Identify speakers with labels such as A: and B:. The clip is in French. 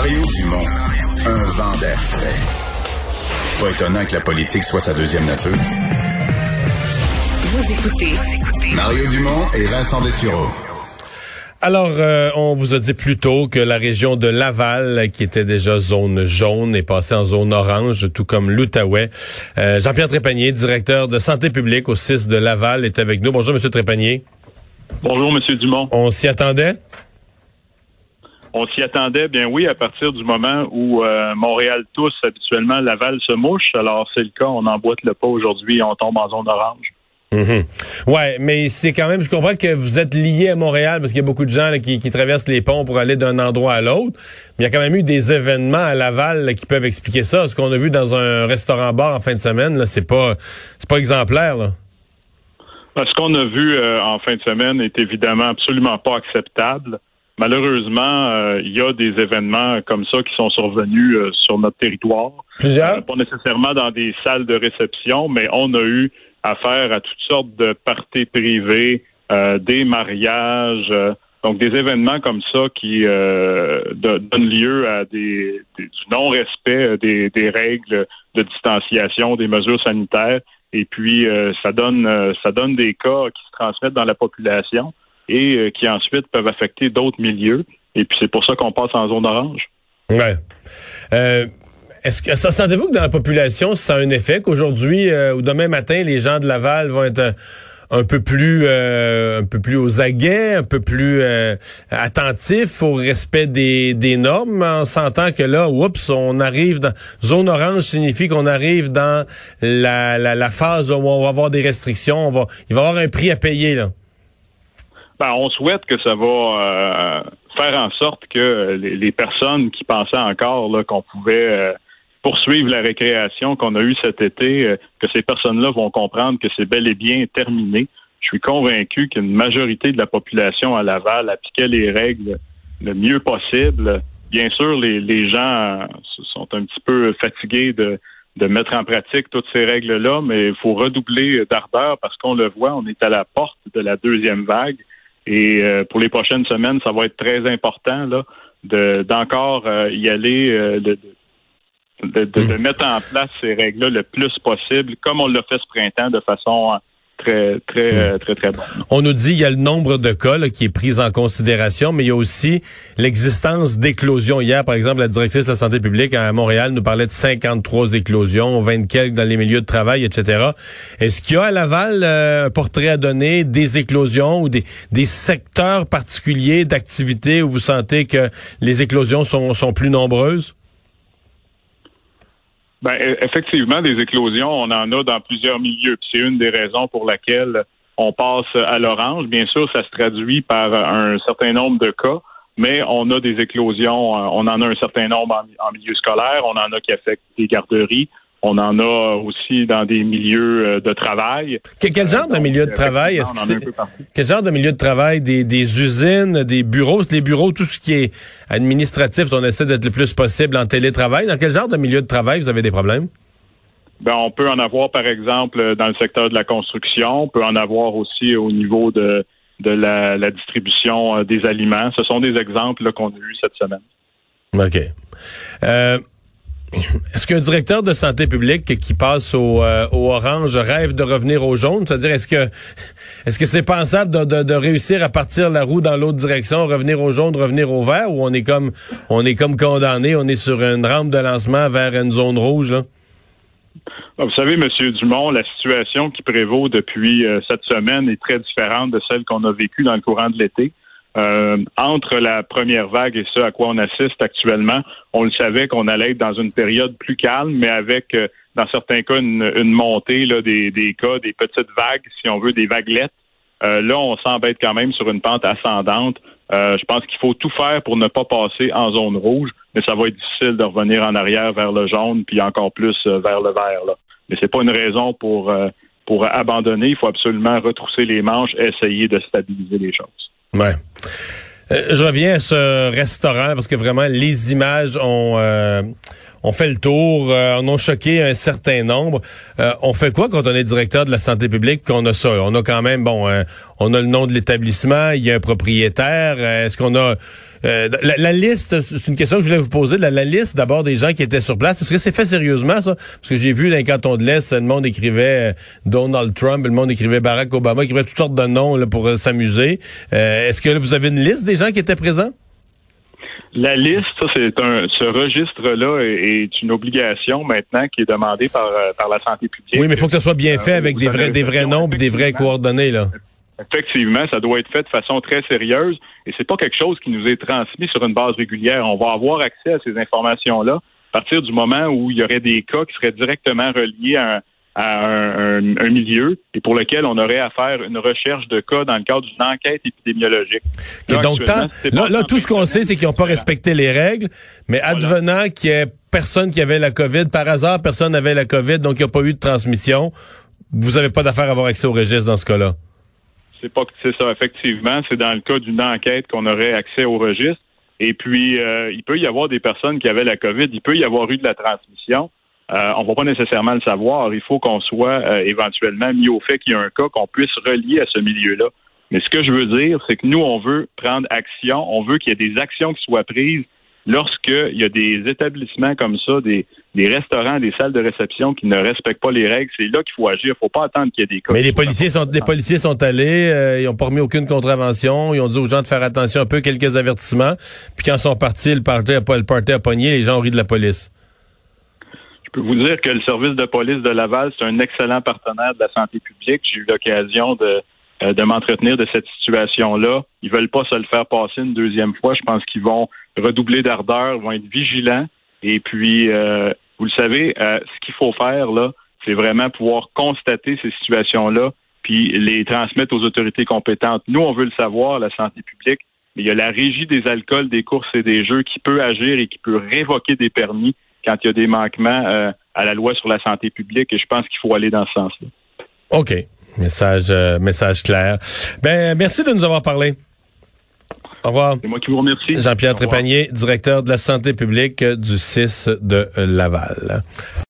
A: Mario Dumont, un vent d'air frais. Pas étonnant que la politique soit sa deuxième nature.
B: Vous écoutez
A: Mario Dumont et Vincent Dessureau.
C: Alors, euh, on vous a dit plus tôt que la région de Laval, qui était déjà zone jaune, est passée en zone orange, tout comme l'Outaouais. Euh, Jean-Pierre Trépanier, directeur de santé publique au 6 de Laval, est avec nous. Bonjour, Monsieur Trépanier.
D: Bonjour, Monsieur Dumont.
C: On s'y attendait?
D: On s'y attendait, bien oui, à partir du moment où euh, Montréal tous, habituellement, Laval se mouche. Alors, c'est le cas, on emboîte le pas aujourd'hui et on tombe en zone orange.
C: Mhm. Ouais, mais c'est quand même, je comprends que vous êtes lié à Montréal parce qu'il y a beaucoup de gens qui, traversent les ponts pour aller d'un endroit à l'autre. Mais il y a quand même eu des événements à Laval qui peuvent expliquer ça. Ce qu'on a vu dans un restaurant-bar en fin de semaine, là, c'est pas, c'est pas exemplaire. Là.
D: Ce qu'on a vu euh, en fin de semaine est évidemment absolument pas acceptable. Malheureusement, euh, il y a des événements comme ça qui sont survenus euh, sur notre territoire.
C: Plusieurs?
D: pas nécessairement dans des salles de réception, mais on a eu affaire à toutes sortes de parties privées, des mariages, donc des événements comme ça qui donnent lieu à des, du non-respect des, des règles de distanciation, des mesures sanitaires. Et puis, ça donne ça donne des cas qui se transmettent dans la population et euh, qui ensuite peuvent affecter d'autres milieux. Et puis c'est pour ça qu'on passe en zone orange.
C: Ouais. Euh, est-ce que ça sentez-vous que dans la population, ça a un effet qu'aujourd'hui euh, ou demain matin, les gens de Laval vont être un peu plus un peu plus aux aguets, un peu plus attentifs au respect des, des normes, en sentant que là, oups, on arrive dans zone orange signifie qu'on arrive dans la, la, la, phase où on va avoir des restrictions, on va il va y avoir un prix à payer là.
D: Ben, on souhaite que ça va euh, faire en sorte que les, personnes qui pensaient encore qu'on pouvait euh, poursuivre la récréation qu'on a eue cet été, euh, que ces personnes-là vont comprendre que c'est bel et bien terminé. Je suis convaincu qu'une majorité de la population à Laval appliquait les règles le mieux possible. Bien sûr, les, les gens sont un petit peu fatigués de, de mettre en pratique toutes ces règles-là, mais il faut redoubler d'ardeur parce qu'on le voit, on est à la porte de la deuxième vague. Et euh, pour les prochaines semaines, ça va être très important là d'encore euh, y aller, euh, de, de, de, hmm. mettre en place ces règles-là le plus possible, comme on l'a fait ce printemps de façon très, très, hmm. euh, très, très bon.
C: On nous dit il y a le nombre de cas qui est pris en considération, mais il y a aussi l'existence d'éclosions. Hier, par exemple, la directrice de la santé publique à Montréal nous parlait de 53 éclosions, 20 quelques dans les milieux de travail, etc. Est-ce qu'il y a à Laval euh, un portrait à donner des éclosions ou des, des secteurs particuliers d'activité où vous sentez que les éclosions sont, sont plus nombreuses?
D: Ben, e, effectivement, des éclosions, on en a dans plusieurs milieux. C'est une des raisons pour laquelle on passe à l'orange. Bien sûr, ça se traduit par un certain nombre de cas, mais on a des éclosions, on en a un certain nombre en milieu scolaire, on en a qui affectent des garderies, on en a aussi dans des milieux euh, de travail.
C: quel genre de milieu de travail est-ce que c'est Quel genre de milieu de travail? Des, des usines, des bureaux, les bureaux, tout ce qui est administratif, on essaie d'être le plus possible en télétravail. Dans quel genre de milieu de travail vous avez des problèmes?
D: Ben, on peut en avoir, par exemple, dans le secteur de la construction. On peut en avoir aussi au niveau de, de la, la distribution euh, des aliments. Ce sont des exemples qu'on a eus cette semaine.
C: OK. Euh, est-ce qu'un directeur de santé publique qui passe au, euh, au, orange rêve de revenir au jaune? C'est-à-dire, est-ce que est-ce que c'est pensable de, de, réussir à partir la roue dans l'autre direction, revenir au jaune, revenir au vert, ou on est comme on est comme condamné, on est sur une rampe de lancement vers une zone rouge là?
D: Ah, vous savez, Monsieur Dumont, la situation qui prévaut depuis euh, cette semaine est très différente de celle qu'on a vécue dans le courant de l'été. Euh, entre la première vague et ce à quoi on assiste actuellement, on le savait qu'on allait être dans une période plus calme, mais avec, euh, dans certains cas, une, montée là, des, des, cas, des petites vagues, si on veut, des vaguelettes. Euh, là, on semble être quand même sur une pente ascendante. je pense qu'il faut tout faire pour ne pas passer en zone rouge, mais ça va être difficile de revenir en arrière vers le jaune, puis encore plus vers le vert. Là. Mais c'est pas une raison pour pour abandonner. Il faut absolument retrousser les manches, essayer de stabiliser les choses.
C: Ouais. Euh, je reviens à ce restaurant parce que vraiment les images ont euh, on fait le tour, euh, on a choqué un certain nombre. Euh, on fait quoi quand on est directeur de la santé publique qu'on a ça? On a quand même, bon, euh, on a le nom de l'établissement, il y a un propriétaire. Est-ce qu'on a la, liste, c'est une question que je voulais vous poser, la, liste d'abord des gens qui étaient sur place. Est-ce que c'est fait sérieusement, ça? Parce que j'ai vu dans les cantons de l'Est, le monde écrivait Donald Trump, le monde écrivait Barack Obama, écrivait toutes sortes de noms là, pour s'amuser. Est-ce que vous avez une liste des gens qui étaient présents?
D: La liste, ça, c'est un, ce registre-là est, une obligation maintenant qui est demandée par, euh, par la santé publique.
C: Oui, mais il faut que ce soit bien fait avec des vrais, des vrais nombres, des vraies coordonnées, là.
D: Effectivement, ça doit être fait de façon très sérieuse et c'est pas quelque chose qui nous est transmis sur une base régulière. On va avoir accès à ces informations-là à partir du moment où il y aurait des cas qui seraient directement reliés à un, à un, milieu et pour lequel on aurait à faire une recherche de cas dans le cadre d'une enquête épidémiologique.
C: donc, là, tout ce qu'on sait, c'est qu'ils n'ont pas respecté les règles, mais advenant qu'il y ait personne qui avait la COVID, par hasard, personne n'avait la COVID, donc il n'y a pas eu de transmission, vous n'avez pas d'affaire à avoir accès au registre dans ce cas-là.
D: C'est pas que c'est ça, effectivement. C'est dans le cas d'une enquête qu'on aurait accès au registre. Et puis, euh, il peut y avoir des personnes qui avaient la COVID, il peut y avoir eu de la transmission. Euh, on va pas nécessairement le savoir. Il faut qu'on soit euh, éventuellement mis au fait qu'il y a un cas qu'on puisse relier à ce milieu-là. Mais ce que je veux dire, c'est que nous, on veut prendre action, on veut qu'il y ait des actions qui soient prises lorsqu'il y a des établissements comme ça, des, des restaurants, des salles de réception qui ne respectent pas les règles, c'est là qu'il faut agir. Il faut pas attendre qu'il y ait des cas.
C: Mais les policiers sont, les policiers sont allés, euh, ils n'ont pas remis aucune contravention, ils ont dit aux gens de faire attention un peu, quelques avertissements. Puis quand ils sont partis, le party a, le party les gens ont ri de la police.
D: Je peux vous dire que le service de police de Laval, c'est un excellent partenaire de la santé publique. J'ai eu l'occasion de, euh, de m'entretenir de cette situation-là. Ils veulent pas se le faire passer une deuxième fois. Je pense qu'ils vont redoubler d'ardeur, vont être vigilants. Et puis, euh, vous le savez, euh, ce qu'il faut faire là, c'est vraiment pouvoir constater ces situations-là, puis les transmettre aux autorités compétentes. Nous, on veut le savoir, la santé publique, mais il y a la régie des alcools, des courses et des jeux qui peut agir et qui peut révoquer des permis quand il y a des manquements euh, à la loi sur la santé publique. Et je pense qu'il faut aller dans ce sens-là.
C: OK. Message, euh, message clair. Ben, merci de nous avoir parlé. Au revoir.
D: C'est moi qui vous remercie.
C: Jean-Pierre Trépanier, directeur de la santé publique du 6 de Laval.